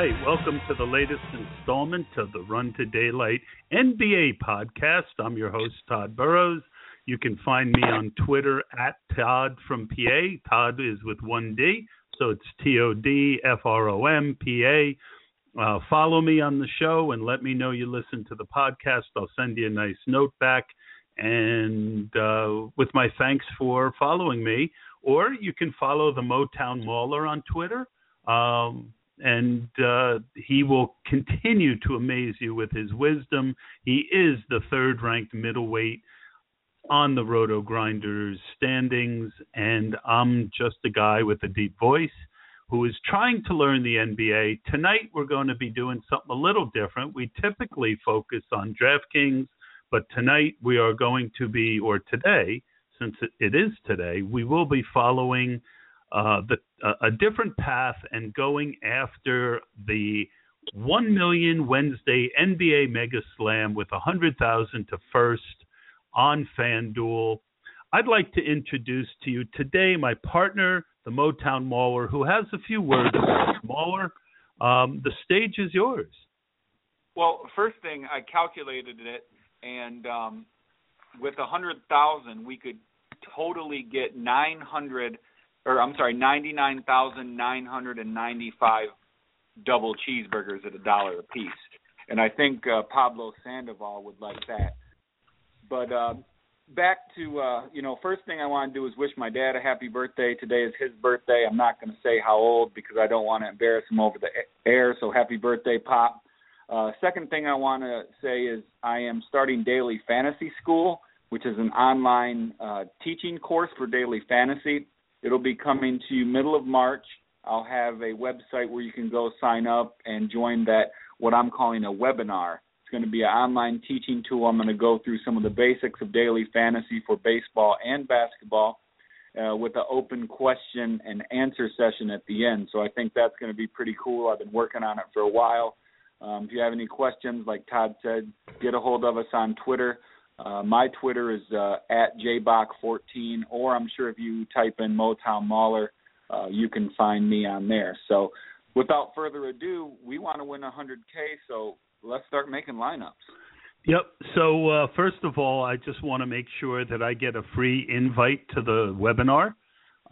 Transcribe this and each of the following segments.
Right, welcome to the latest installment of the Run to Daylight NBA podcast. I'm your host, Todd Burrows. You can find me on Twitter at Todd from PA. Todd is with one D, so it's T O D F R O M P A. Uh, follow me on the show and let me know you listen to the podcast. I'll send you a nice note back and uh, with my thanks for following me. Or you can follow the Motown Mauler on Twitter. Um, and uh, he will continue to amaze you with his wisdom. He is the third ranked middleweight on the RotoGrinders standings, and I'm just a guy with a deep voice who is trying to learn the NBA. Tonight, we're going to be doing something a little different. We typically focus on DraftKings, but tonight we are going to be, or today, since it is today, we will be following uh, the, a different path and going after the 1 million Wednesday NBA Mega Slam with 100,000 to first on FanDuel. I'd like to introduce to you today my partner, the Motown Mauler, who has a few words. Mauler, um, the stage is yours. Well, first thing, I calculated it, and um, with a hundred thousand, we could totally get nine hundred, or I'm sorry, ninety nine thousand nine hundred and ninety five double cheeseburgers at a dollar a piece. And I think uh, Pablo Sandoval would like that. But uh, back to uh, you know, first thing I want to do is wish my dad a happy birthday. Today is his birthday. I'm not going to say how old because I don't want to embarrass him over the air. So happy birthday, Pop. Uh, second thing I want to say is I am starting Daily Fantasy School, which is an online uh, teaching course for daily fantasy. It'll be coming to you middle of March. I'll have a website where you can go sign up and join that what I'm calling a webinar. It's going to be an online teaching tool. I'm going to go through some of the basics of daily fantasy for baseball and basketball uh, with an open question and answer session at the end. So I think that's going to be pretty cool. I've been working on it for a while. Um, if you have any questions, like Todd said, get a hold of us on Twitter. Uh, my Twitter is uh, at jbach14, or I'm sure if you type in Motown Mauler, uh, you can find me on there. So, without further ado, we want to win 100K, so let's start making lineups. Yep. So uh, first of all, I just want to make sure that I get a free invite to the webinar.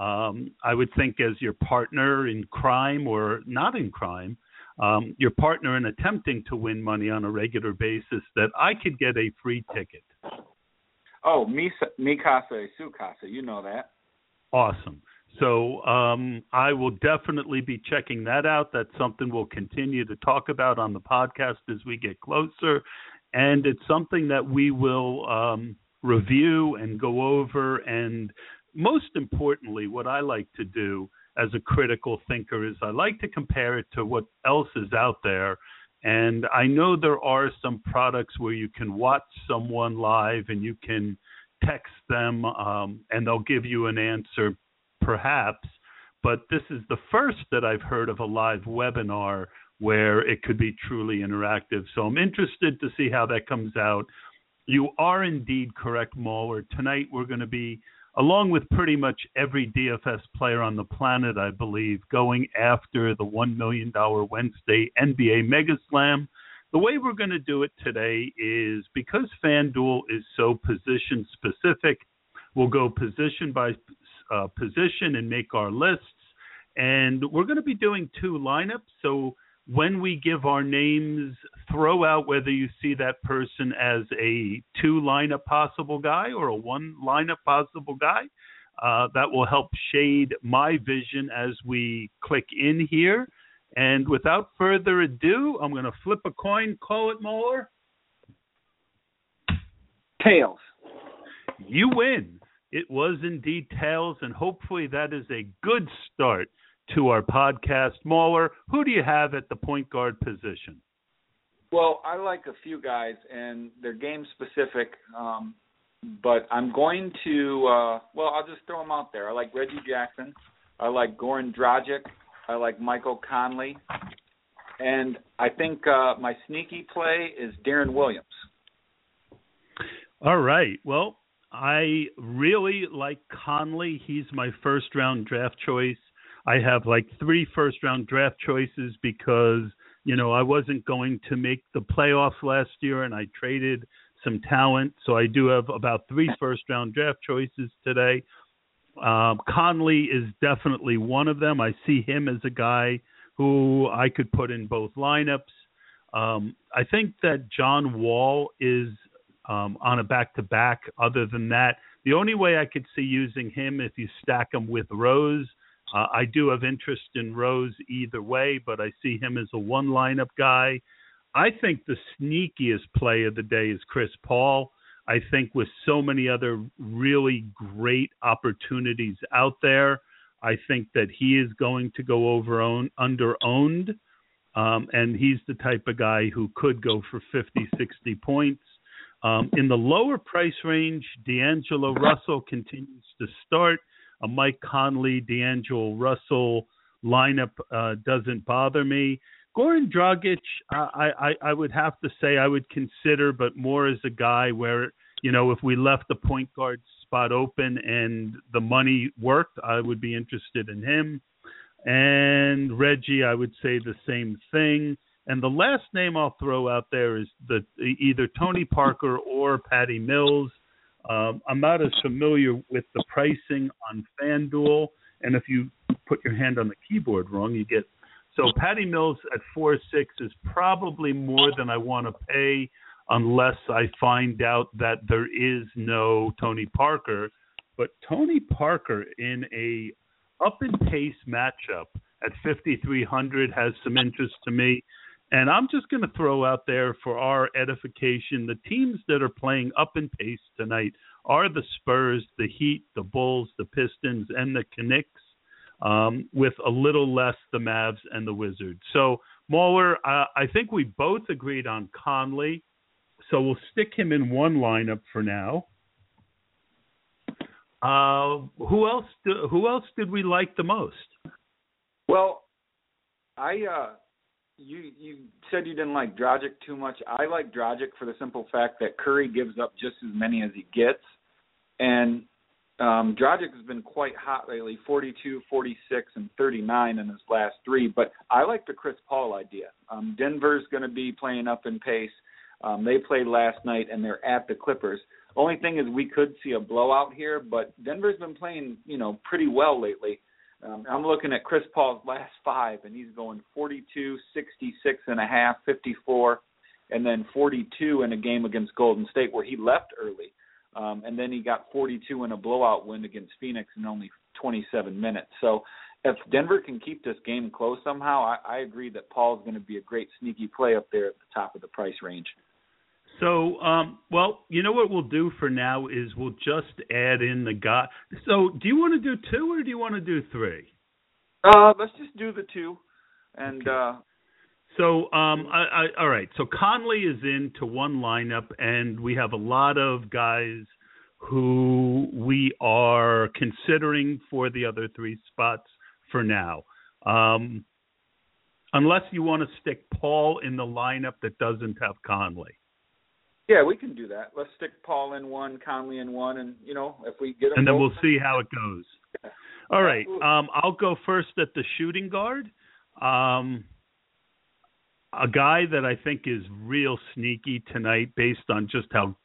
Um, I would think as your partner in crime or not in crime, um, your partner in attempting to win money on a regular basis, that I could get a free ticket. Oh, mi, mi casa y su casa. You know that. Awesome. So um, I will definitely be checking that out. That's something we'll continue to talk about on the podcast as we get closer, and it's something that we will um, review and go over. And most importantly, what I like to do as a critical thinker is I like to compare it to what else is out there. And I know there are some products where you can watch someone live and you can text them um, and they'll give you an answer, perhaps. But this is the first that I've heard of a live webinar where it could be truly interactive. So I'm interested to see how that comes out. You are indeed correct, Mauler. Tonight we're going to be, along with pretty much every DFS player on the planet, I believe, going after the $1 million Wednesday NBA Mega Slam. The way we're going to do it today is because FanDuel is so position specific, we'll go position by uh, position and make our lists. And we're going to be doing two lineups. So when we give our names, throw out whether you see that person as a two lineup possible guy or a one lineup possible guy. Uh, that will help shade my vision as we click in here. And without further ado, I'm going to flip a coin. Call it Mauler. Tails. You win. It was indeed tails, and hopefully that is a good start to our podcast. Mauler, who do you have at the point guard position? Well, I like a few guys, and they're game specific. Um, but I'm going to, uh, well, I'll just throw them out there. I like Reggie Jackson. I like Goran Dragic. I like Michael Conley. And I think uh, my sneaky play is Deron Williams. All right. Well, I really like Conley. He's my first round draft choice. I have like three first round draft choices because, you know, I wasn't going to make the playoffs last year and I traded some talent. So I do have about three first round draft choices today. Um, Conley is definitely one of them. I see him as a guy who I could put in both lineups. Um, I think that John Wall is um, on a back to back. Other than that, the only way I could see using him if you stack him with Rose uh, I do have interest in Rose either way, but I see him as a one lineup guy. I think the sneakiest play of the day is Chris Paul. I think with so many other really great opportunities out there, I think that he is going to go over own, under owned. Um, and he's the type of guy who could go for 50, 60 points. Um, in the lower price range, D'Angelo Russell continues to start a Mike Conley, D'Angelo Russell lineup uh, doesn't bother me. Goran Dragic, I, I, I would have to say I would consider, but more as a guy where you know if we left the point guard spot open and the money worked, I would be interested in him. And Reggie, I would say the same thing. And the last name I'll throw out there is the either Tony Parker or Patty Mills. Um, I'm not as familiar with the pricing on FanDuel, and if you put your hand on the keyboard wrong, you get so Patty Mills at four six is probably more than I want to pay unless I find out that there is no Tony Parker. But Tony Parker in a up and pace matchup at 5300 has some interest to me. And I'm just going to throw out there for our edification the teams that are playing up in pace tonight are the Spurs, the Heat, the Bulls, the Pistons, and the Knicks, um, with a little less the Mavs and the Wizards. So, Mauler, uh, I think we both agreed on Conley. So we'll stick him in one lineup for now. Uh, who else? Do, who else did we like the most? Well, I uh, you you said you didn't like Dragic too much. I like Dragic for the simple fact that Curry gives up just as many as he gets, and um, Dragic has been quite hot lately, 42, 46, and 39 in his last three. But I like the Chris Paul idea. Um, Denver's going to be playing up in pace. Um, they played last night, and they're at the Clippers. Only thing is, we could see a blowout here, but Denver's been playing, you know, pretty well lately. Um, I'm looking at Chris Paul's last five, and he's going 42, 66 and a half, 54, and then 42 in a game against Golden State where he left early. Um, and then he got 42 in a blowout win against Phoenix in only 27 minutes. So if Denver can keep this game close somehow, I, I agree that Paul's going to be a great sneaky play up there at the top of the price range. So, um, well, you know what we'll do for now is we'll just add in the guy. So, do you want to do two or do you want to do three? Uh, let's just do the two, and Okay. uh, So, um, I, I, all right. So Conley is into one lineup, and we have a lot of guys who we are considering for the other three spots for now. Um, unless you want to stick Paul in the lineup that doesn't have Conley. Yeah, we can do that. Let's stick Paul in one, Conley in one, and you know if we get and then both, we'll see how it goes. All right. Um, I'll go first at the shooting guard. Um, a guy that I think is real sneaky tonight, based on just how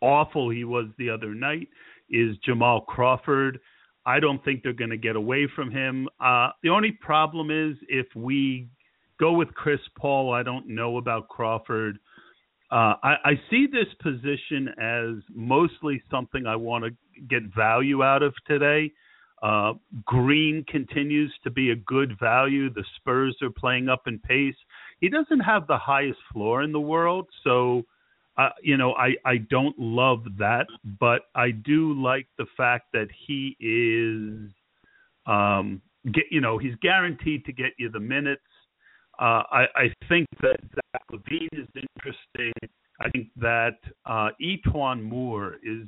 awful he was the other night, is Jamal Crawford. I don't think they're going to get away from him. Uh, the only problem is if we go with Chris Paul, I don't know about Crawford. Uh, I, I see this position as mostly something I want to get value out of today. Uh, Green continues to be a good value. The Spurs are playing up in pace. He doesn't have the highest floor in the world, so uh, you know I I don't love that, but I do like the fact that he is um get you know he's guaranteed to get you the minutes. Uh, I, I think that Zach LaVine is interesting. I think that uh, E'Twaun Moore is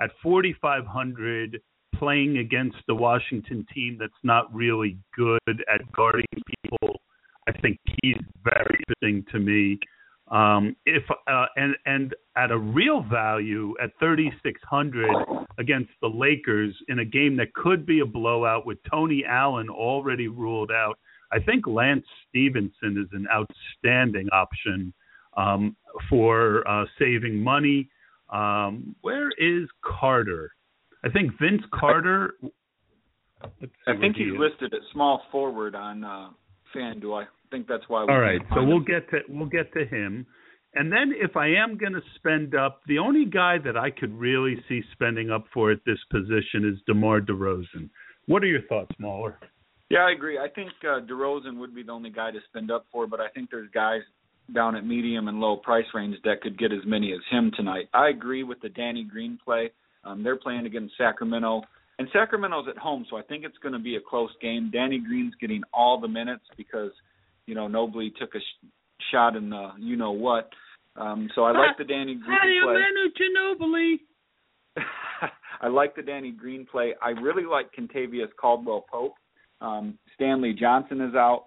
at 4,500 playing against the Washington team that's not really good at guarding people. I think he's very interesting to me. Um, if uh, and and at a real value at 3,600 against the Lakers in a game that could be a blowout with Tony Allen already ruled out. I think Lance Stephenson is an outstanding option um, for uh, saving money. Um, where is Carter? I think Vince Carter. I think he's is. listed at small forward on uh, FanDuel. I think that's why. All right, so we'll him. get to we'll get to him, and then if I am going to spend up, the only guy that I could really see spending up for at this position is DeMar DeRozan. What are your thoughts, Mauler? Yeah, I agree. I think uh, DeRozan would be the only guy to spend up for, but I think there's guys down at medium and low price range that could get as many as him tonight. I agree with the Danny Green play. Um, they're playing against Sacramento, and Sacramento's at home, so I think it's going to be a close game. Danny Green's getting all the minutes because you know Nobley took a sh- shot in the you know what. Um, so I like the Danny Green play. Ginobili. I like the Danny Green play. I really like Kentavious Caldwell Pope. Um, Stanley Johnson is out.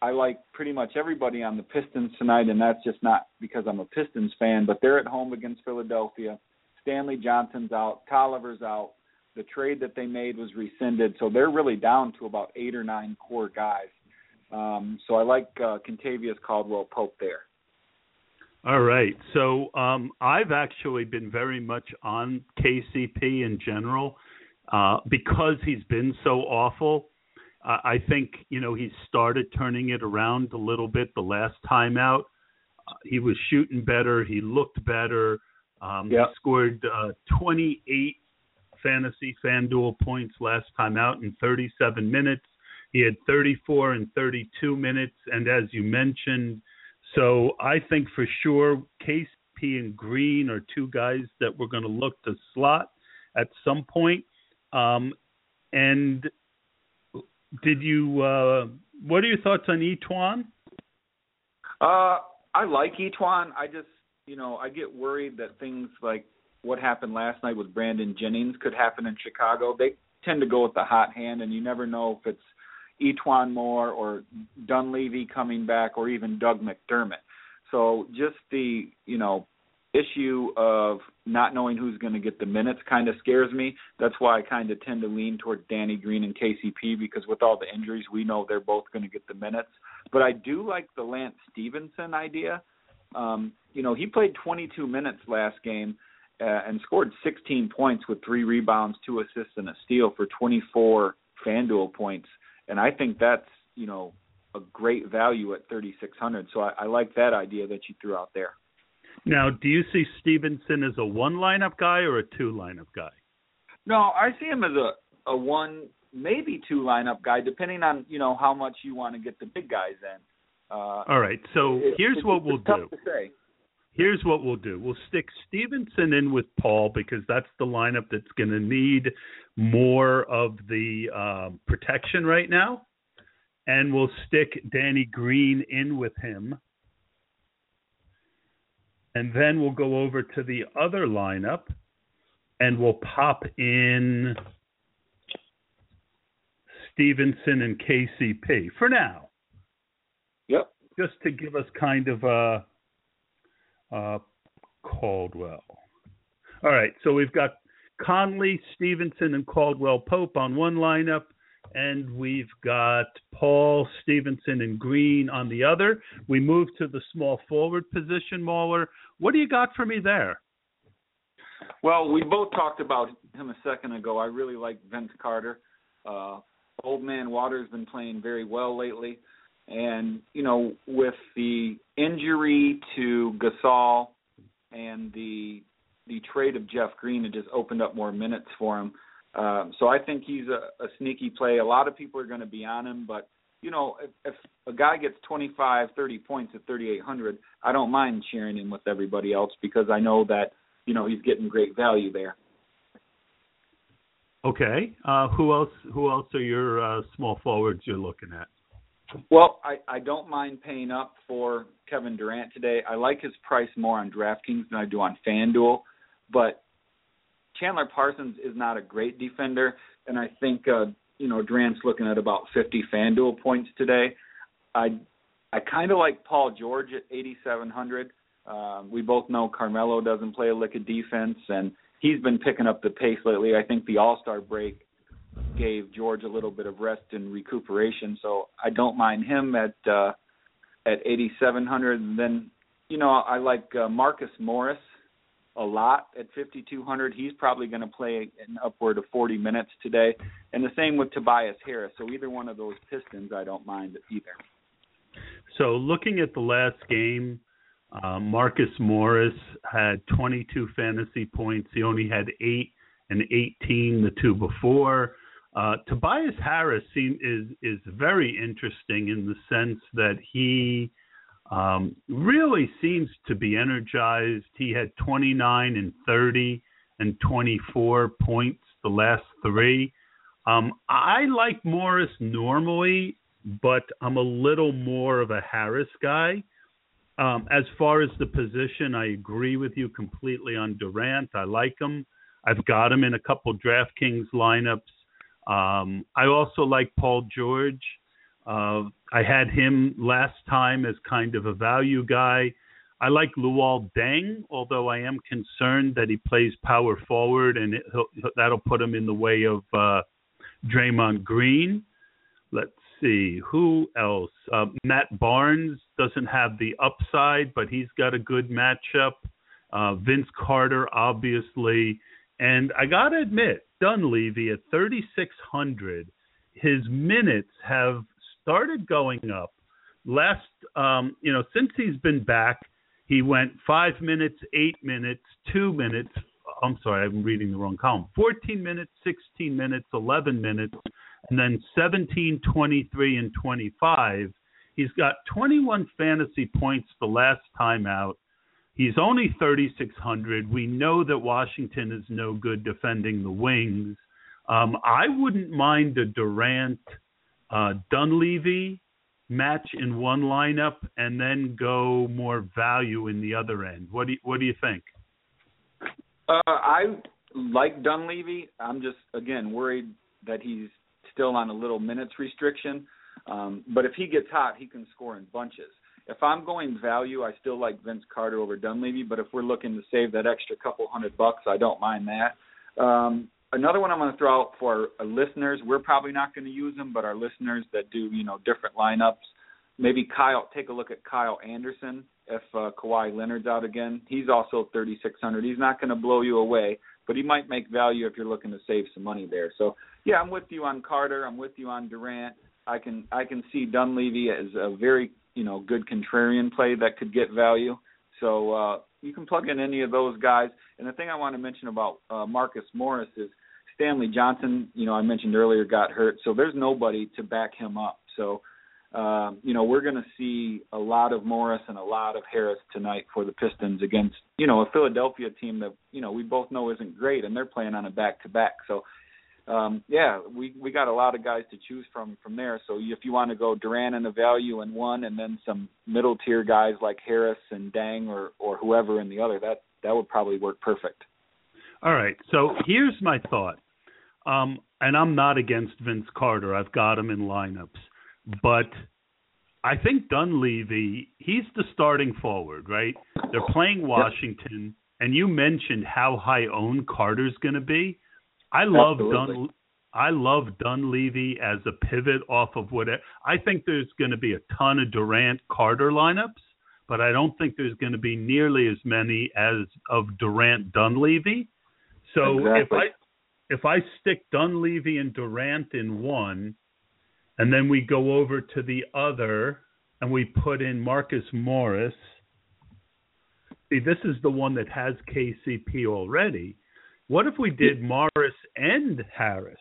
I like pretty much everybody on the Pistons tonight, and that's just not because I'm a Pistons fan, but they're at home against Philadelphia. Stanley Johnson's out. Tolliver's out. The trade that they made was rescinded, so they're really down to about eight or nine core guys. Um, so I like uh, Kentavious Caldwell Pope there. All right. So um, I've actually been very much on KCP in general uh, because he's been so awful. I think you know he started turning it around a little bit the last time out. Uh, he was shooting better. He looked better. Um, Yep. He scored uh, 28 fantasy FanDuel points last time out in 37 minutes. He had 34 and 32 minutes, and as you mentioned, so I think for sure KCP and Green are two guys that we're going to look to slot at some point. Um, and did you? Uh, what are your thoughts on E'Twaun? Uh, I like E'Twaun. I just, you know, I get worried that things like what happened last night with Brandon Jennings could happen in Chicago. They tend to go with the hot hand, and you never know if it's E'Twaun Moore or Dunleavy coming back or even Doug McDermott. So just the, you know, issue of not knowing who's going to get the minutes kind of scares me. That's why I kind of tend to lean toward Danny Green and KCP because with all the injuries, we know they're both going to get the minutes. But I do like the Lance Stephenson idea. Um, you know, he played 22 minutes last game uh, and scored 16 points with three rebounds, two assists, and a steal for 24 FanDuel points. And I think that's, you know, a great value at 3,600. So I, I like that idea that you threw out there. Now, do you see Stephenson as a one lineup guy or a two lineup guy? No, I see him as a a one, maybe two lineup guy, depending on you know how much you want to get the big guys in. Uh, All right. So it- here's it's- what it's we'll tough do. To say. here's what we'll do. We'll stick Stephenson in with Paul because that's the lineup that's going to need more of the um, protection right now. And we'll stick Danny Green in with him. And then we'll go over to the other lineup and we'll pop in Stephenson and KCP for now. Yep. Just to give us kind of a uh, Caldwell. All right, so we've got Conley, Stephenson, and Caldwell Pope on one lineup, and we've got Paul, Stephenson, and Green on the other. We move to the small forward position, Mauler. What do you got for me there? Well, we both talked about him a second ago. I really like Vince Carter. Uh, old man Waters has been playing very well lately. And you know, with the injury to Gasol and the the trade of Jeff Green, it just opened up more minutes for him. Um, so I think he's a, a sneaky play. A lot of people are going to be on him, but you know, if, if a guy gets 25, 30 points at 3,800, I don't mind sharing him with everybody else because I know that you know he's getting great value there. Okay. Uh, who else? Who else are your uh, small forwards you're looking at? Well, I, I don't mind paying up for Kevin Durant today. I like his price more on DraftKings than I do on FanDuel, but Chandler Parsons is not a great defender, and I think uh, you know Durant's looking at about 50 FanDuel points today. I I kind of like Paul George at 8,700. Um, we both know Carmelo doesn't play a lick of defense, and he's been picking up the pace lately. I think the All Star break gave George a little bit of rest and recuperation, so I don't mind him at uh, at 8,700. And then, you know, I like uh, Marcus Morris a lot at 5,200. He's probably going to play an upward of 40 minutes today, and the same with Tobias Harris. So either one of those Pistons, I don't mind either. So looking at the last game. Uh, Marcus Morris had 22 fantasy points. He only had eight and 18 the two before. Uh, Tobias Harris seem, is is very interesting in the sense that he um, really seems to be energized. He had 29 and 30 and 24 points the last three. Um, I like Morris normally, but I'm a little more of a Harris guy. Um, as far as the position, I agree with you completely on Durant. I like him. I've got him in a couple DraftKings lineups. Um, I also like Paul George. Uh, I had him last time as kind of a value guy. I like Luol Deng, although I am concerned that he plays power forward and it, that'll put him in the way of uh, Draymond Green. Let's see who else. Uh, Matt Barnes doesn't have the upside, but he's got a good matchup. Uh, Vince Carter, obviously, and I got to admit, Dunleavy at 3,600, his minutes have started going up. Last, um, you know, since he's been back, he went five minutes, eight minutes, two minutes. I'm sorry, I'm reading the wrong column. 14 minutes, 16 minutes, 11 minutes, and then 17, 23, and 25. He's got 21 fantasy points the last time out. He's only 3,600. We know that Washington is no good defending the wings. Um, I wouldn't mind a Durant uh, Dunleavy match in one lineup and then go more value in the other end. What do you, what do you think? Uh, I like Dunleavy. I'm just again worried that he's still on a little minutes restriction. Um, but if he gets hot, he can score in bunches if I'm going value, I still like Vince Carter over Dunleavy. But if we're looking to save that extra couple hundred bucks, I don't mind that. Um, another one I'm going to throw out for our listeners. We're probably not going to use them, but our listeners that do you know different lineups, maybe Kyle. Take a look at Kyle Anderson if uh, Kawhi Leonard's out again. He's also 3600. He's not going to blow you away, but he might make value if you're looking to save some money there. So yeah, I'm with you on Carter. I'm with you on Durant. I can I can see Dunleavy as a very you know good contrarian play that could get value. So uh, you can plug in any of those guys. And the thing I want to mention about uh, Marcus Morris is Stanley Johnson. You know I mentioned earlier got hurt, so there's nobody to back him up. So um, you know, we're going to see a lot of Morris and a lot of Harris tonight for the Pistons against, you know, a Philadelphia team that, you know, we both know isn't great and they're playing on a back to back. So, um, yeah, we we got a lot of guys to choose from from there. So if you want to go Durant and a value in one, and then some middle tier guys like Harris and Deng or or whoever in the other, that that would probably work perfect. All right. So here's my thought. Um, and I'm not against Vince Carter. I've got him in lineups, but I think Dunleavy, he's the starting forward, right? They're playing Washington, and you mentioned how high owned Carter's going to be. I love Dun. I love Dunleavy as a pivot off of what I think there's going to be a ton of Durant Carter lineups, but I don't think there's going to be nearly as many as of Durant Dunleavy. So exactly. if I if I stick Dunleavy and Durant in one, and then we go over to the other and we put in Marcus Morris. See, this is the one that has KCP already. What if we did Morris and Harris?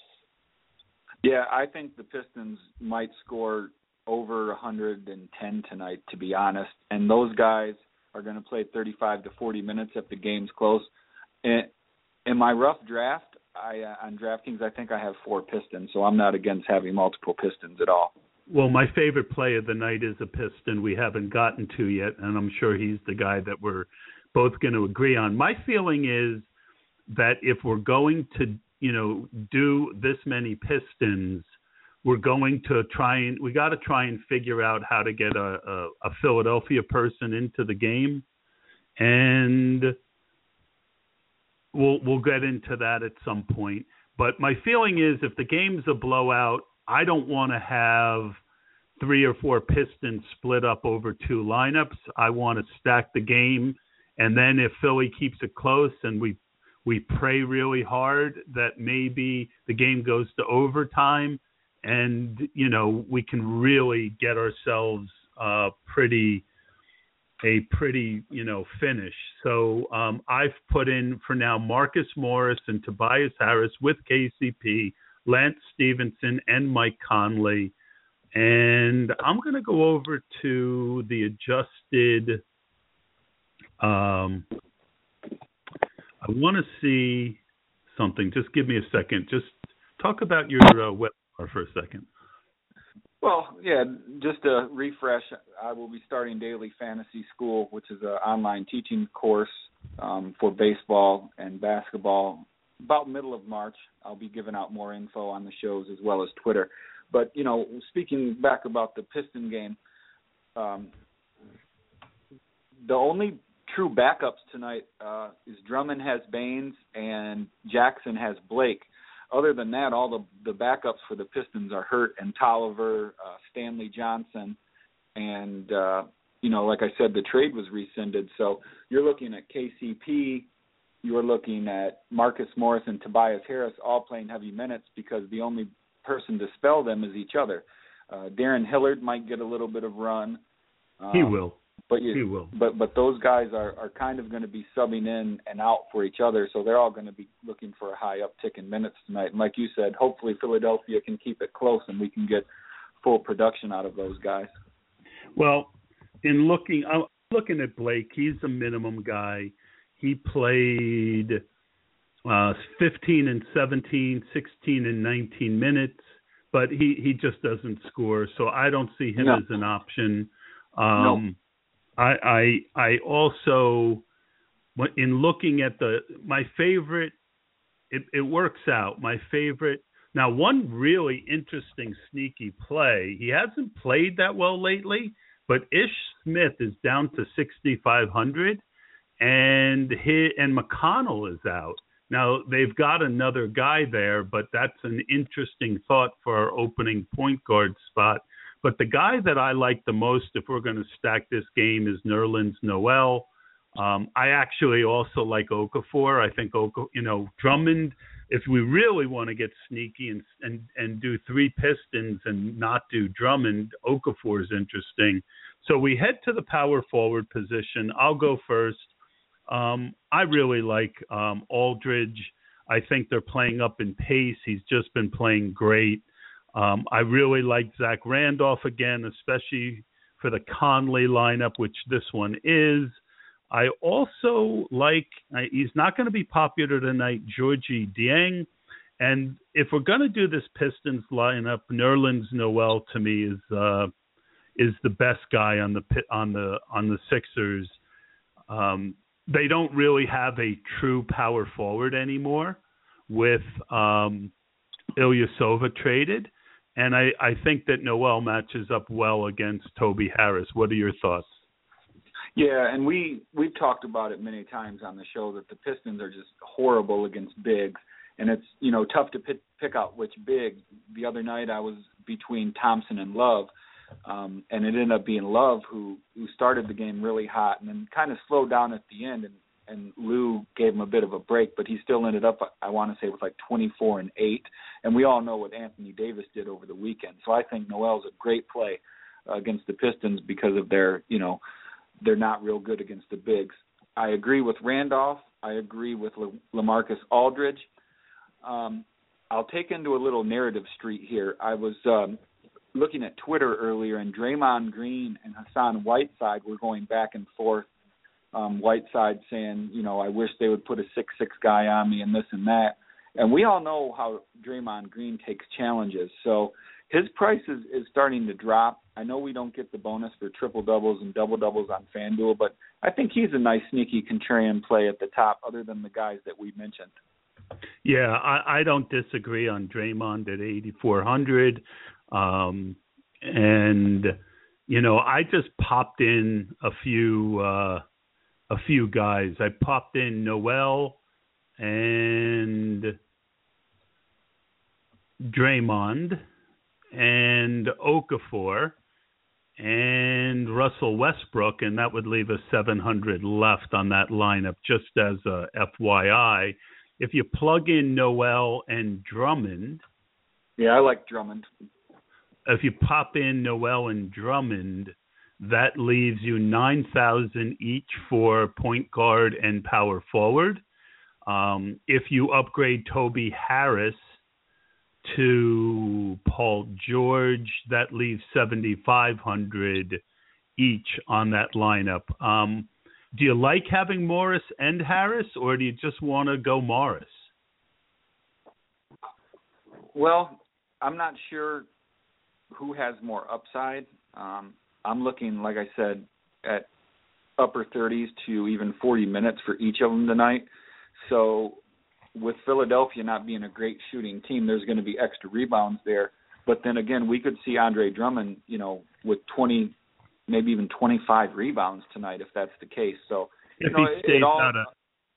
Yeah, I think the Pistons might score over 110 tonight, to be honest. And those guys are going to play 35 to 40 minutes if the game's close. In, in my rough draft, I uh, on DraftKings, I think I have four Pistons, so I'm not against having multiple Pistons at all. Well, my favorite play of the night is a Piston we haven't gotten to yet, and I'm sure he's the guy that we're both going to agree on. My feeling is that if we're going to, you know, do this many Pistons, we're going to try and we got to try and figure out how to get a, a, a Philadelphia person into the game, and we'll we'll get into that at some point. But my feeling is if the game's a blowout, I don't want to have three or four Pistons split up over two lineups. I want to stack the game, and then if Philly keeps it close and we we pray really hard that maybe the game goes to overtime, and you know we can really get ourselves uh, pretty a pretty you know finish. So um, I've put in for now Marcus Morris and Tobias Harris with KCP, Lance Stephenson and Mike Conley. And I'm going to go over to the adjusted. Um, I want to see something. Just give me a second. Just talk about your uh, webinar for a second. Well, yeah, just a refresh. I will be starting Daily Fantasy School, which is an online teaching course um, for baseball and basketball. About middle of March, I'll be giving out more info on the shows as well as Twitter. But you know, speaking back about the Piston game, um, the only true backups tonight uh, is Drummond has Baynes and Jackson has Blake other than that, all the the backups for the Pistons are hurt, and Tolliver, uh, Stanley Johnson, and uh, you know, like I said, the trade was rescinded. So you're looking at KCP, you're looking at Marcus Morris and Tobias Harris all playing heavy minutes because the only person to spell them is each other. Uh, Darrun Hilliard might get a little bit of run. Um, he will. But you, he will. But but those guys are are kind of going to be subbing in and out for each other, so they're all going to be looking for a high uptick in minutes tonight. And like you said, hopefully Philadelphia can keep it close and we can get full production out of those guys. Well, in looking, I'm looking at Blake. He's a minimum guy. He played uh, 15 and 17, 16 and 19 minutes, but he he just doesn't score. So I don't see him no. as an option. Um, no. I I I also in looking at the my favorite it, it works out. My favorite now one really interesting sneaky play. He hasn't played that well lately, but Ish Smith is down to 6500 and he, and McConnell is out. Now they've got another guy there, but that's an interesting thought for our opening point guard spot. But the guy that I like the most, if we're going to stack this game, is Nerlens Noel. Um, I actually also like Okafor. I think Oka, you know, Drummond. If we really want to get sneaky and and and do three Pistons and not do Drummond, Okafor is interesting. So we head to the power forward position. I'll go first. Um, I really like um, Aldridge. I think they're playing up in pace. He's just been playing great. Um, I really like Zach Randolph again, especially for the Conley lineup, which this one is. I also like, he's not going to be popular tonight, Gorgui Dieng. And if we're going to do this Pistons lineup, Nerlens Noel to me is uh, is the best guy on the on the on the Sixers. Um, they don't really have a true power forward anymore with um, Ilyasova traded, and I, I think that Noel matches up well against Toby Harris. What are your thoughts? Yeah, and we we've talked about it many times on the show that the Pistons are just horrible against bigs, and it's you know tough to pick, pick out which big. The other night I was between Thompson and Love, um, and it ended up being Love who who started the game really hot and then kind of slowed down at the end, and and Lue gave him a bit of a break, but he still ended up I want to say with like 24 and eight, and we all know what Anthony Davis did over the weekend. So I think Noel's a great play uh, against the Pistons because of their you know they're not real good against the bigs. I agree with Randolph. I agree with Lamarcus Aldridge. Um, I'll take into a little narrative street here. I was um, looking at Twitter earlier, and Draymond Green and Hassan Whiteside were going back and forth. Um, Whiteside saying, you know, I wish they would put a six six guy on me and this and that. And we all know how Draymond Green takes challenges. So his price is, is starting to drop. I know we don't get the bonus for triple doubles and double doubles on FanDuel, but I think he's a nice sneaky contrarian play at the top, other than the guys that we mentioned. Yeah, I, I don't disagree on Draymond at 8,400. Um, and you know, I just popped in a few uh, a few guys. I popped in Noel and Draymond and Okafor and Russell Westbrook, and that would leave us 700 left on that lineup. Just as a FYI, if you plug in Noel and Drummond, yeah, I like Drummond. If you pop in Noel and Drummond, that leaves you 9,000 each for point guard and power forward. Um, if you upgrade Toby Harris to Paul George, that leaves 7,500 each on that lineup. Um, do you like having Morris and Harris, or do you just want to go Morris? Well, I'm not sure who has more upside. Um, I'm looking, like I said, at upper 30s to even 40 minutes for each of them tonight. So with Philadelphia not being a great shooting team, there's going to be extra rebounds there. But then again, we could see Andre Drummond, you know, with 20, maybe even 25 rebounds tonight if that's the case. So if you know, he stays all, out of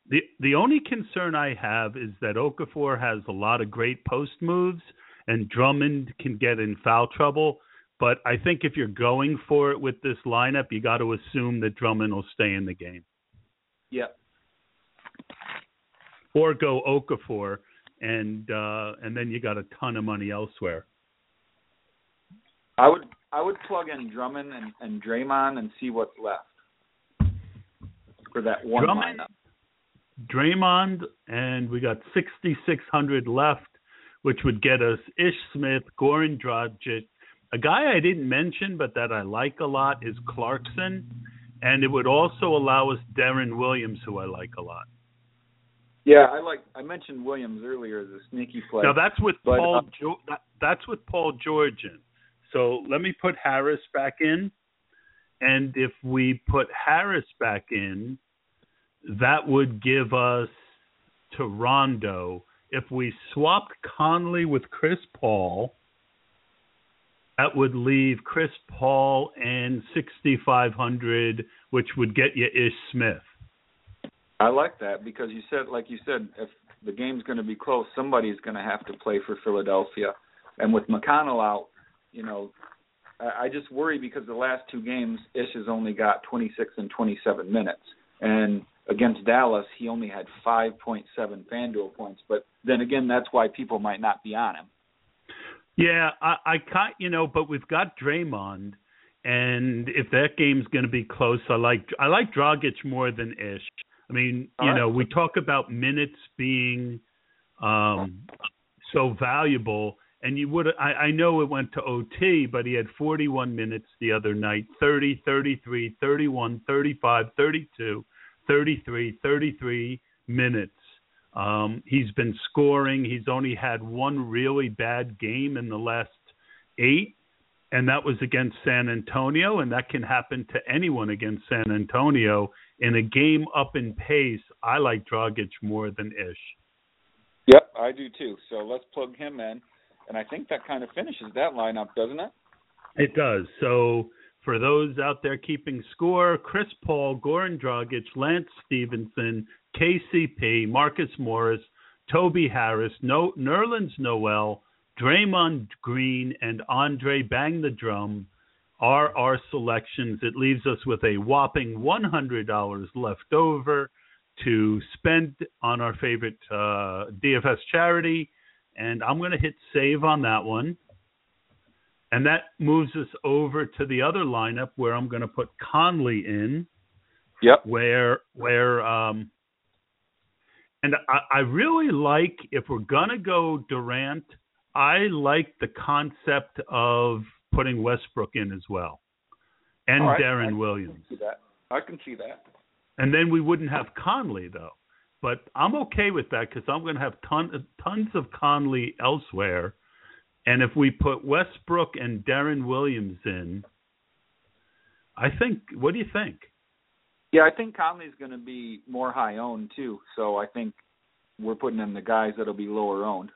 the the only concern I have is that Okafor has a lot of great post moves, and Drummond can get in foul trouble. But I think if you're going for it with this lineup, you got to assume that Drummond will stay in the game. Yep or go Okafor, and uh, and then you got a ton of money elsewhere. I would I would plug in Drummond and, and Draymond and see what's left for that one Drummond, lineup. Draymond, and we got 6,600 left, which would get us Ish Smith, Goran Dragic. A guy I didn't mention, but that I like a lot, is Clarkson, and it would also allow us Deron Williams, who I like a lot. Yeah, I like. I mentioned Williams earlier as a sneaky play. Now that's with but, Paul. uh, jo- that, that's with Paul George in. So let me put Harris back in, and if we put Harris back in, that would give us to Rondo. If we swapped Conley with Chris Paul, that would leave Chris Paul and 6,500, which would get you Ish Smith. I like that because you said, like you said, if the game's going to be close, somebody's going to have to play for Philadelphia. And with McConnell out, you know, I, just worry because the last two games, Ish has only got 26 and 27 minutes, and against Dallas, he only had 5.7 FanDuel points. But then again, that's why people might not be on him. Yeah, I, I can't, you know, but we've got Draymond, and if that game's going to be close, I like I like Dragic more than Ish. I mean, All you right. know, we talk about minutes being um, so valuable, and you would I, I know it went to OT, but he had 41 minutes the other night, 30, 33, 31, 35, 32, 33, 33 minutes. Um, he's been scoring. He's only had one really bad game in the last eight, and that was against San Antonio, and that can happen to anyone against San Antonio. In a game up in pace, I like Dragic more than Ish. Yep, I do too. So let's plug him in, and I think that kind of finishes that lineup, doesn't it? It does. So for those out there keeping score, Chris Paul, Goran Dragic, Lance Stephenson, KCP, Marcus Morris, Toby Harris, no, Nerlens Noel, Draymond Green, and Andre Bang the Drum are our selections. It leaves us with a whopping $100 left over to spend on our favorite uh, DFS charity. And I'm going to hit save on that one. And that moves us over to the other lineup where I'm going to put Conley in. Yep. Where where um and I, I really like if we're gonna go Durant, I like the concept of putting Westbrook in as well. And right. Williams. I can see that. I can see that. And then we wouldn't have Conley though. But I'm okay with that because I'm going to have ton, tons of Conley elsewhere. And if we put Westbrook and Deron Williams in, I think. What do you think? Yeah, I think Conley's going to be more high owned too. So I think we're putting in the guys that'll be lower owned.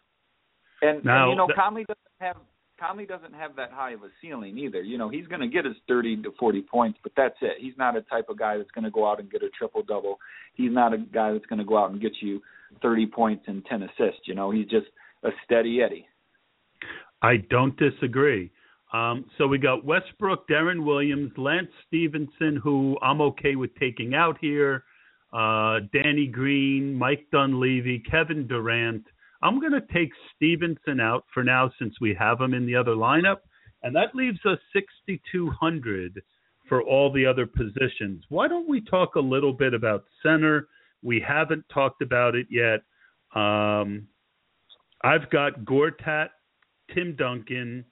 And, now, and you know, th- Conley doesn't have Conley doesn't have that high of a ceiling either. You know, he's going to get his 30 to 40 points, but that's it. He's not a type of guy that's going to go out and get a triple double. He's not a guy that's going to go out and get you 30 points and 10 assists. You know, he's just a steady Eddie. I don't disagree. Um, so we got Westbrook, Deron Williams, Lance Stephenson, who I'm okay with taking out here, uh, Danny Green, Mike Dunleavy, Kevin Durant. I'm going to take Stephenson out for now since we have him in the other lineup, and that leaves us 6,200 for all the other positions. Why don't we talk a little bit about center? We haven't talked about it yet. Um, I've got Gortat, Tim Duncan,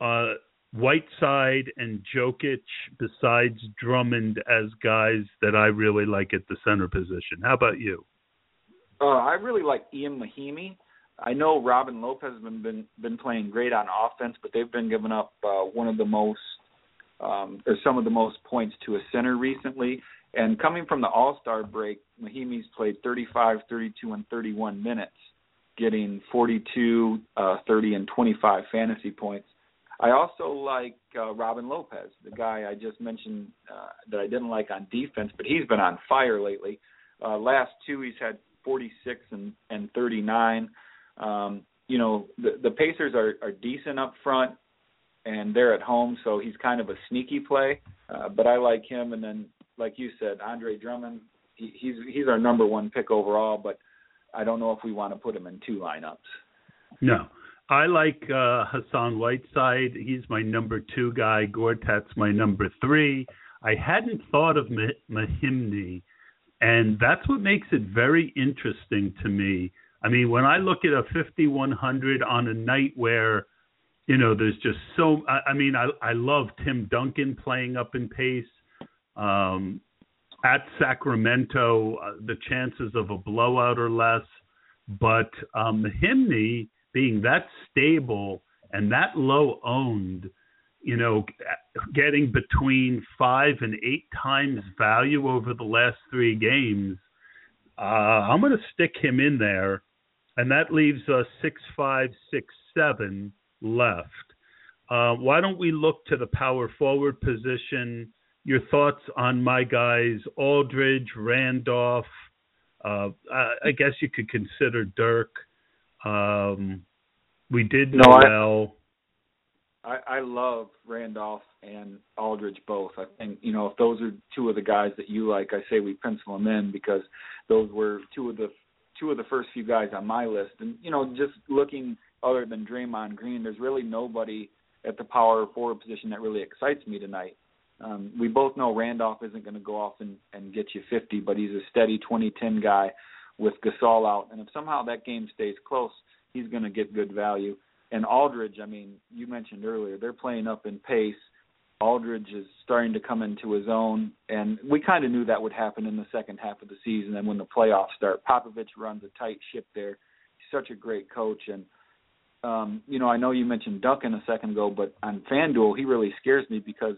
uh, Whiteside, and Jokic, besides Drummond, as guys that I really like at the center position. How about you? Uh, I really like Ian Mahinmi. I know Robin Lopez has been been, been playing great on offense, but they've been giving up uh, one of the most um, or some of the most points to a center recently. And coming from the All Star break, Mahinmi's played 35, 32, and 31 minutes, getting 42, uh, 30, and 25 fantasy points. I also like uh, Robin Lopez, the guy I just mentioned uh, that I didn't like on defense, but he's been on fire lately. Uh, last two, he's had 46 and and 39. Um, you know, the the Pacers are are decent up front, and they're at home, so he's kind of a sneaky play. Uh, but I like him, and then like you said, Andre Drummond, he, he's he's our number one pick overall, but I don't know if we want to put him in two lineups. No. I like uh, Hassan Whiteside. He's my number two guy. Gortat's my number three. I hadn't thought of Mah- Mahinmi, and that's what makes it very interesting to me. I mean, when I look at a 5100 on a night where, you know, there's just so. I, I mean, I I love Tim Duncan playing up in pace. Um, at Sacramento, uh, the chances of a blowout are less, but um, Mahinmi being that stable and that low owned, you know, getting between five and eight times value over the last three games, uh, I'm going to stick him in there, and that leaves us six, five, six, seven left. Uh, why don't we look to the power forward position? Your thoughts on my guys, Aldridge, Randolph. Uh, I guess you could consider Dirk. Um, we did No, I- I, I love Randolph and Aldridge both. I think you know if those are two of the guys that you like, I say we pencil them in because those were two of the two of the first few guys on my list. And you know, just looking other than Draymond Green, there's really nobody at the power forward position that really excites me tonight. Um, we both know Randolph isn't going to go off and, and get you 50, but he's a steady 20-10 guy with Gasol out. And if somehow that game stays close, he's going to get good value. And Aldridge, I mean, you mentioned earlier, they're playing up in pace. Aldridge is starting to come into his own, and we kind of knew that would happen in the second half of the season. And when the playoffs start, Popovich runs a tight ship there. He's such a great coach, and um, you know, I know you mentioned Duncan a second ago, but on FanDuel, he really scares me because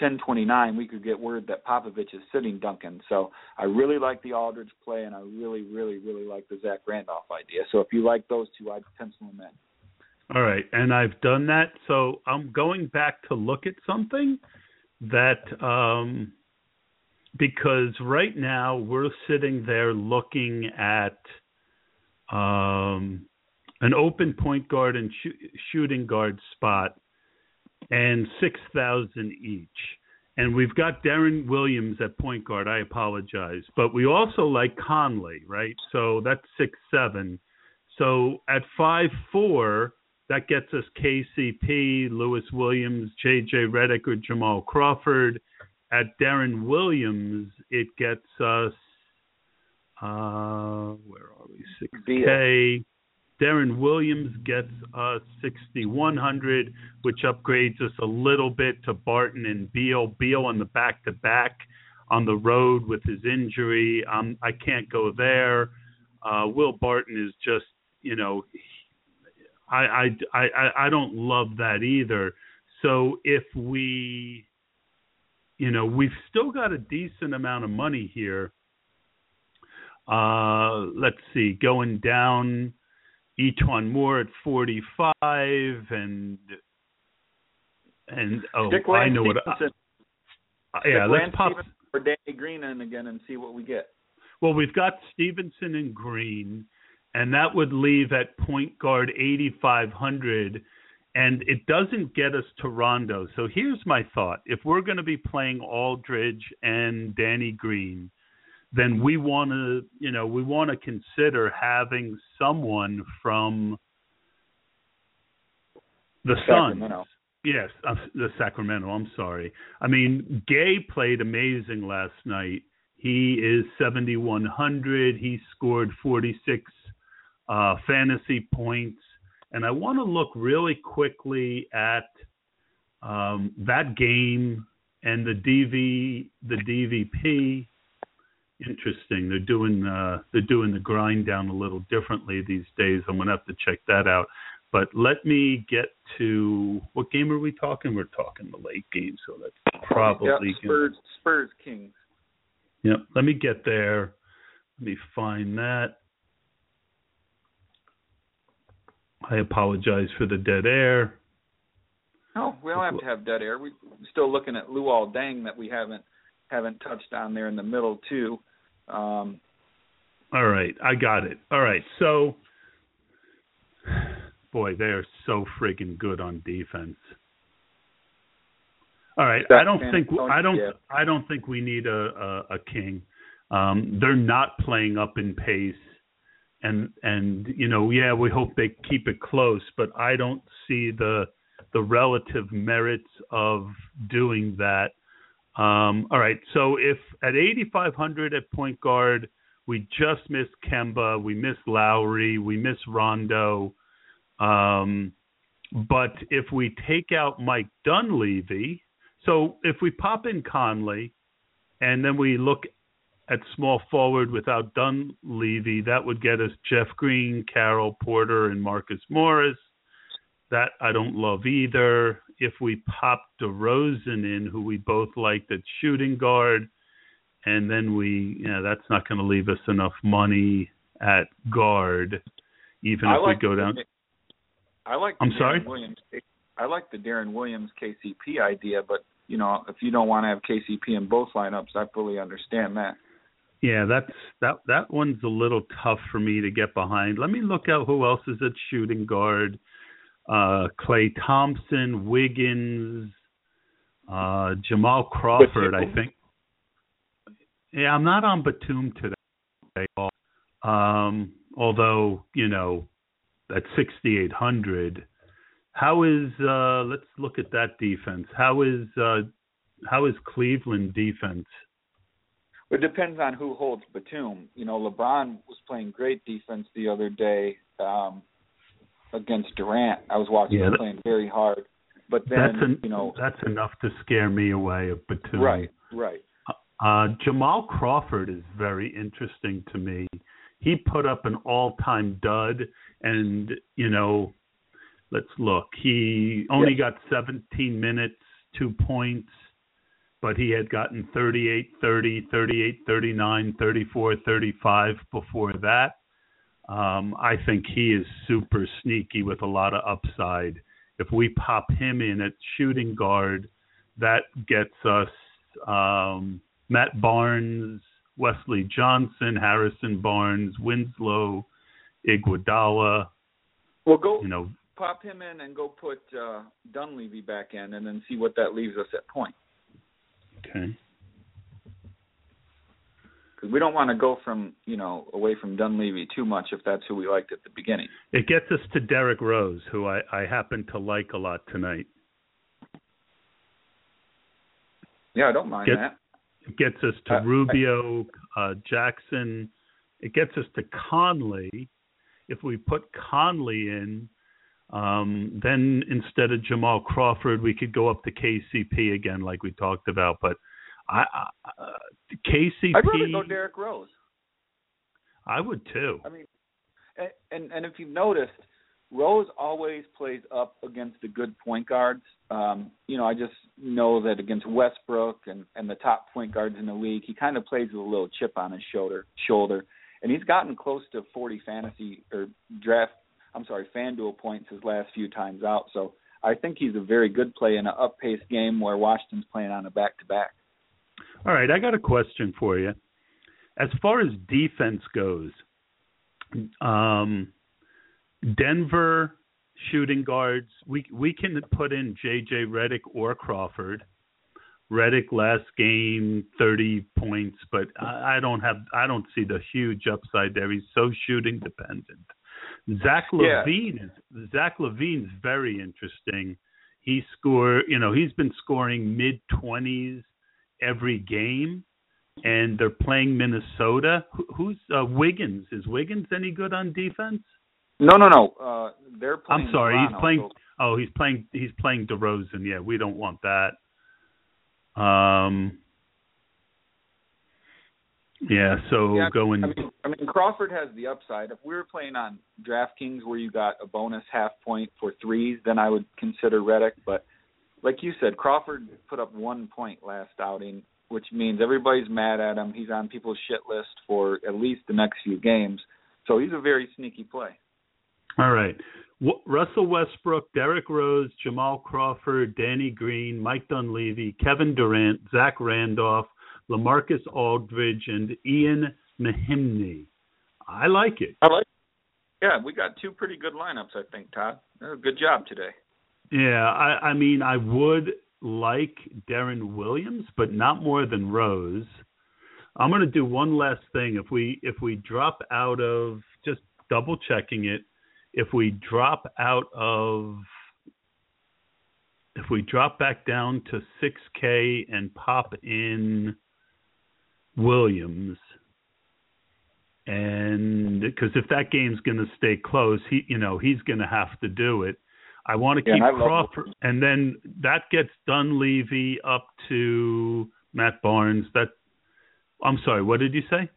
1029 we could get word that Popovich is sitting Duncan. So I really like the Aldridge play, and I really, really, really like the Zach Randolph idea. So if you like those two, I'd pencil them in. All right, and I've done that. So I'm going back to look at something that um, because right now we're sitting there looking at um, an open point guard and sh- shooting guard spot, and six thousand each. And we've got Deron Williams at point guard. I apologize, but we also like Conley, right? So that's six seven. So at five four that gets us KCP, Lou Williams, JJ Redick, or Jamal Crawford. At Deron Williams, it gets us uh, where are we? Six K. Deron Williams gets us 6,100, which upgrades us a little bit to Barton and Beal. Beal on the back to back on the road with his injury. Um, I can't go there. Uh, Will Barton is just, you know, I, I, I, I don't love that either. So if we, you know, we've still got a decent amount of money here. Uh, let's see, going down E'Twaun Moore at 45 and and oh, Stick I know what. I, yeah, let's pop for Danny Green in again and see what we get. Well, we've got Stephenson and Green and that would leave at point guard 8500 and it doesn't get us to Rondo. So here's my thought. If we're going to be playing Aldridge and Danny Green, then we want to, you know, we want to consider having someone from the Suns. Yes, uh, the Sacramento. I'm sorry. I mean, Gay played amazing last night. He is 7100. He scored 46 uh, fantasy points. And I want to look really quickly at um, that game and the DV the DVP. Interesting. They're doing uh, they're doing the grind down a little differently these days. I'm gonna have to check that out. But let me get to what game are we talking? We're talking the late game, so that's probably yep, Spurs gonna... Spurs Kings. Yep. Let me get there. Let me find that. I apologize for the dead air. No, we don't have to have dead air. We're still looking at Luol Deng that we haven't haven't touched on there in the middle too. Um, All right, I got it. All right, so boy, they are so friggin' good on defense. All right, I don't think I don't I don't think we need a a, a king. Um, they're not playing up in pace and and you know yeah we hope they keep it close but i don't see the the relative merits of doing that um all right so if at 8500 at point guard we just miss kemba we miss lowry we miss rondo um but if we take out mike dunleavy so if we pop in conley and then we look at small forward without Dunleavy, that would get us Jeff Green, Carol Porter, and Marcus Morris. That I don't love either. If we pop DeRozan in, who we both liked at shooting guard, and then we, you know, that's not going to leave us enough money at guard, even I if like we go down. I like. I'm sorry. Williams. I like the Deron Williams KCP idea, but you know, if you don't want to have KCP in both lineups, I fully understand that. Yeah, that's that that one's a little tough for me to get behind. Let me look out who else is at shooting guard. Uh Klay Thompson, Wiggins, uh Jamal Crawford, I think. Yeah, I'm not on Batum today. Um although, you know, at 6800, how is uh let's look at that defense. How is uh how is Cleveland defense? It depends on who holds Batum. You know, LeBron was playing great defense the other day. Um, against Durant. I was watching Yeah, him playing very hard, but then that's en- you know, that's enough to scare me away of Batum. right, right. Uh, Jamal Crawford is very interesting to me. He put up an all-time dud, and you know, let's look. He only got 17 minutes, two points, but he had gotten 38, 30, 38, 39, 34, 35 before that. Um, I think he is super sneaky with a lot of upside. If we pop him in at shooting guard, that gets us um, Matt Barnes, Wesley Johnson, Harrison Barnes, Winslow, Iguodala. Well, go You know, pop him in and go put uh, Dunleavy back in, and then see what that leaves us at point. okay. Because we don't want to go from you know away from Dunleavy too much if that's who we liked at the beginning. It gets us to Derrick Rose, who I, I happen to like a lot tonight. Yeah, I don't mind Get- that. It gets us to Uh, Rubio, uh, Jackson. It gets us to Conley. If we put Conley in, um, then instead of Jamal Crawford, we could go up to KCP again, like we talked about. But I, I uh, KCP, I'd rather go Derrick Rose. I would too. I mean, and, and and if you've noticed, Rose always plays up against the good point guards. Um, you know, I just know that against Westbrook and and the top point guards in the league, he kind of plays with a little chip on his shoulder. Shoulder, and he's gotten close to 40 fantasy or draft. I'm sorry, FanDuel points his last few times out. So I think he's a very good play in an up-paced game where Washington's playing on a back-to-back. All right, I got a question for you. As far as defense goes, um, Denver shooting guards, we we can put in JJ Redick or Crawford. Redick last game, 30 points, but I, I don't have I don't see the huge upside there. He's so shooting dependent. Zach Yeah. LaVine is Zach LaVine's very interesting. He score, you know, he's been scoring mid 20s every game, and they're playing Minnesota. Who's uh, Wiggins? Is Wiggins any good on defense? No, no, no. Uh, they're playing. I'm sorry, he's playing. so- Oh, he's playing. He's playing DeRozan. Yeah, we don't want that. Um. Yeah, so Yeah, going. I mean, I mean, Crawford has the upside. If we were playing on DraftKings where you got a bonus half point for threes, then I would consider Redick. But like you said, Crawford put up one point last outing, which means everybody's mad at him. He's on people's shit list for at least the next few games. So he's a very sneaky play. All right. W- Russell Westbrook, Derrick Rose, Jamal Crawford, Danny Green, Mike Dunleavy, Kevin Durant, Zach Randolph, LaMarcus Aldridge, and Ian Mahinmi. I like it. I like. It. Yeah, we got two pretty good lineups, I think, Todd. Uh, Good job today. Yeah, I, I mean, I would like Deron Williams, but not more than Rose. I'm going to do one last thing. If we if we drop out of just double checking it, if we drop out of if we drop back down to 6K and pop in Williams, and because if that game's going to stay close, he you know he's going to have to do it. I want to Yeah, keep and love Crawford, and then that gets Dunleavy up to Matt Barnes. That I'm sorry, what did you say?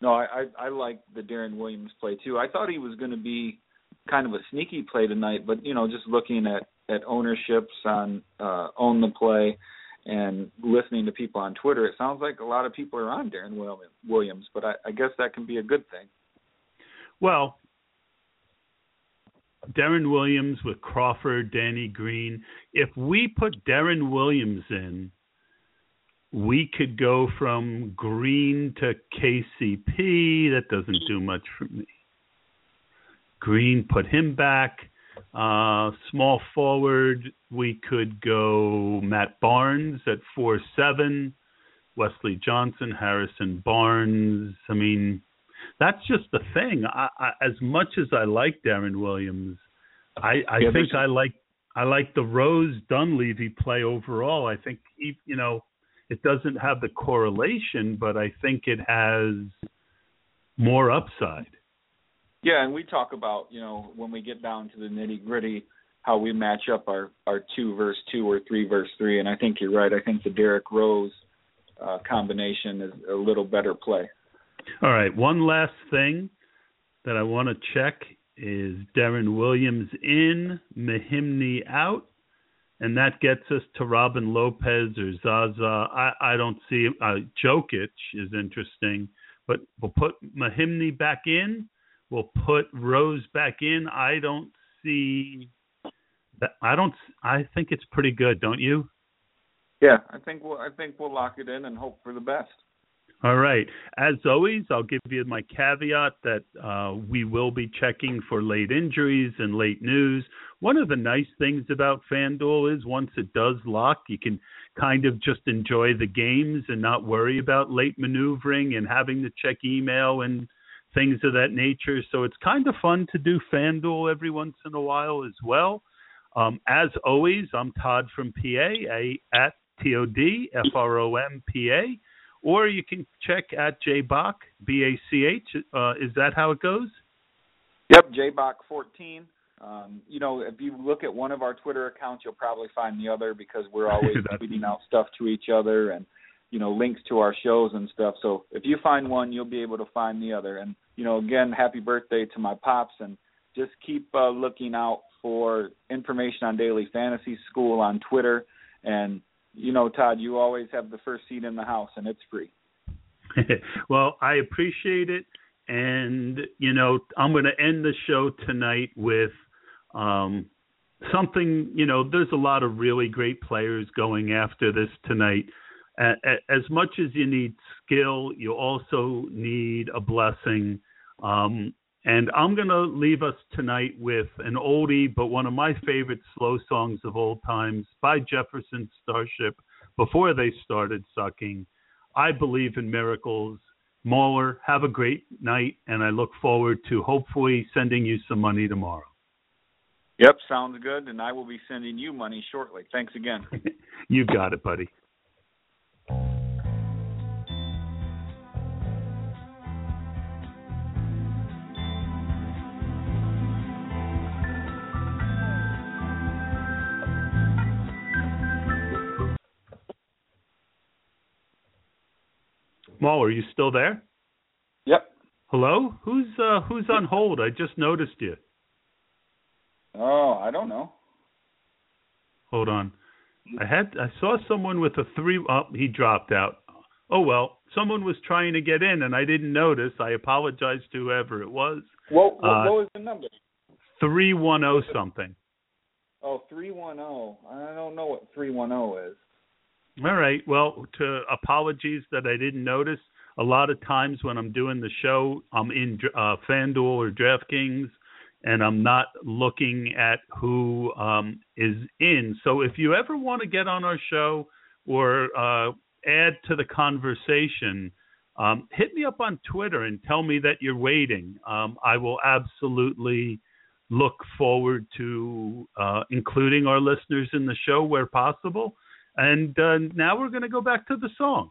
No, I I, I like the Deron Williams play too. I thought he was going to be kind of a sneaky play tonight, but you know, just looking at at ownerships on uh, own the play and listening to people on Twitter, it sounds like a lot of people are on Deron Williams. But I, I guess that can be a good thing. Well, Deron Williams with Crawford, Danny Green. If we put Deron Williams in, we could go from Green to KCP. That doesn't do much for me. Green, put him back. Uh, small forward, we could go Matt Barnes at four seven. Wesley Johnson, Harrison Barnes. I mean, that's just the thing. I, I, as much as I like Deron Williams, I, I Yeah, think I like I like the Rose Dunleavy play overall. I think he, you know, it doesn't have the correlation, but I think it has more upside. Yeah, and we talk about you know when we get down to the nitty gritty how we match up our our two verse two or three verse three, and I think you're right. I think the Derrick Rose uh, combination is a little better play. All right, one last thing that I want to check is Deron Williams in, Mahinmi out, and that gets us to Robin Lopez or Zaza. I, I don't see uh, Jokic is interesting, but we'll put Mahinmi back in. We'll put Rose back in. I don't see that. I don't. I think it's pretty good, don't you? Yeah, I think we'll. I think we'll lock it in and hope for the best. All right. As always, I'll give you my caveat that uh, we will be checking for late injuries and late news. One of the nice things about FanDuel is once it does lock, you can kind of just enjoy the games and not worry about late maneuvering and having to check email and things of that nature. So it's kind of fun to do FanDuel every once in a while as well. Um, as always, I'm Todd from PA a, at T O D F R O M P A or you can check at jbach b a c h. Uh, is that how it goes? Yep, jbach14. Um, you know, if you look at one of our Twitter accounts, you'll probably find the other because we're always tweeting out stuff to each other and you know links to our shows and stuff. So if you find one, you'll be able to find the other. And you know, again, happy birthday to my pops, and just keep uh, looking out for information on Daily Fantasy School on Twitter and you know, Todd, you always have the first seat in the house, and it's free. well, I appreciate it, and you know, I'm going to end the show tonight with um, something. You know, there's a lot of really great players going after this tonight. As much as you need skill, you also need a blessing. Um, and I'm going to leave us tonight with an oldie, but one of my favorite slow songs of all times by Jefferson Starship before they started sucking. I believe in miracles. Mauler, have a great night, and I look forward to hopefully sending you some money tomorrow. Yep, sounds good, and I will be sending you money shortly. Thanks again. you got it, buddy. Mo, are you still there? Yep. Hello? Who's uh who's on hold? I just noticed you. Oh, I don't know. Hold on. I had I saw someone with a three oh, he dropped out. Oh well, someone was trying to get in and I didn't notice. I apologize to whoever it was. What what, uh, what was the number? Three one zero oh something. Oh, three one zero. I don't know what three one zero is. All right. Well, to apologies that I didn't notice. A lot of times when I'm doing the show, I'm in uh, FanDuel or DraftKings, and I'm not looking at who um, is in. So if you ever want to get on our show or uh, add to the conversation, um, hit me up on Twitter and tell me that you're waiting. Um, I will absolutely look forward to uh, including our listeners in the show where possible. And uh, now we're going to go back to the song.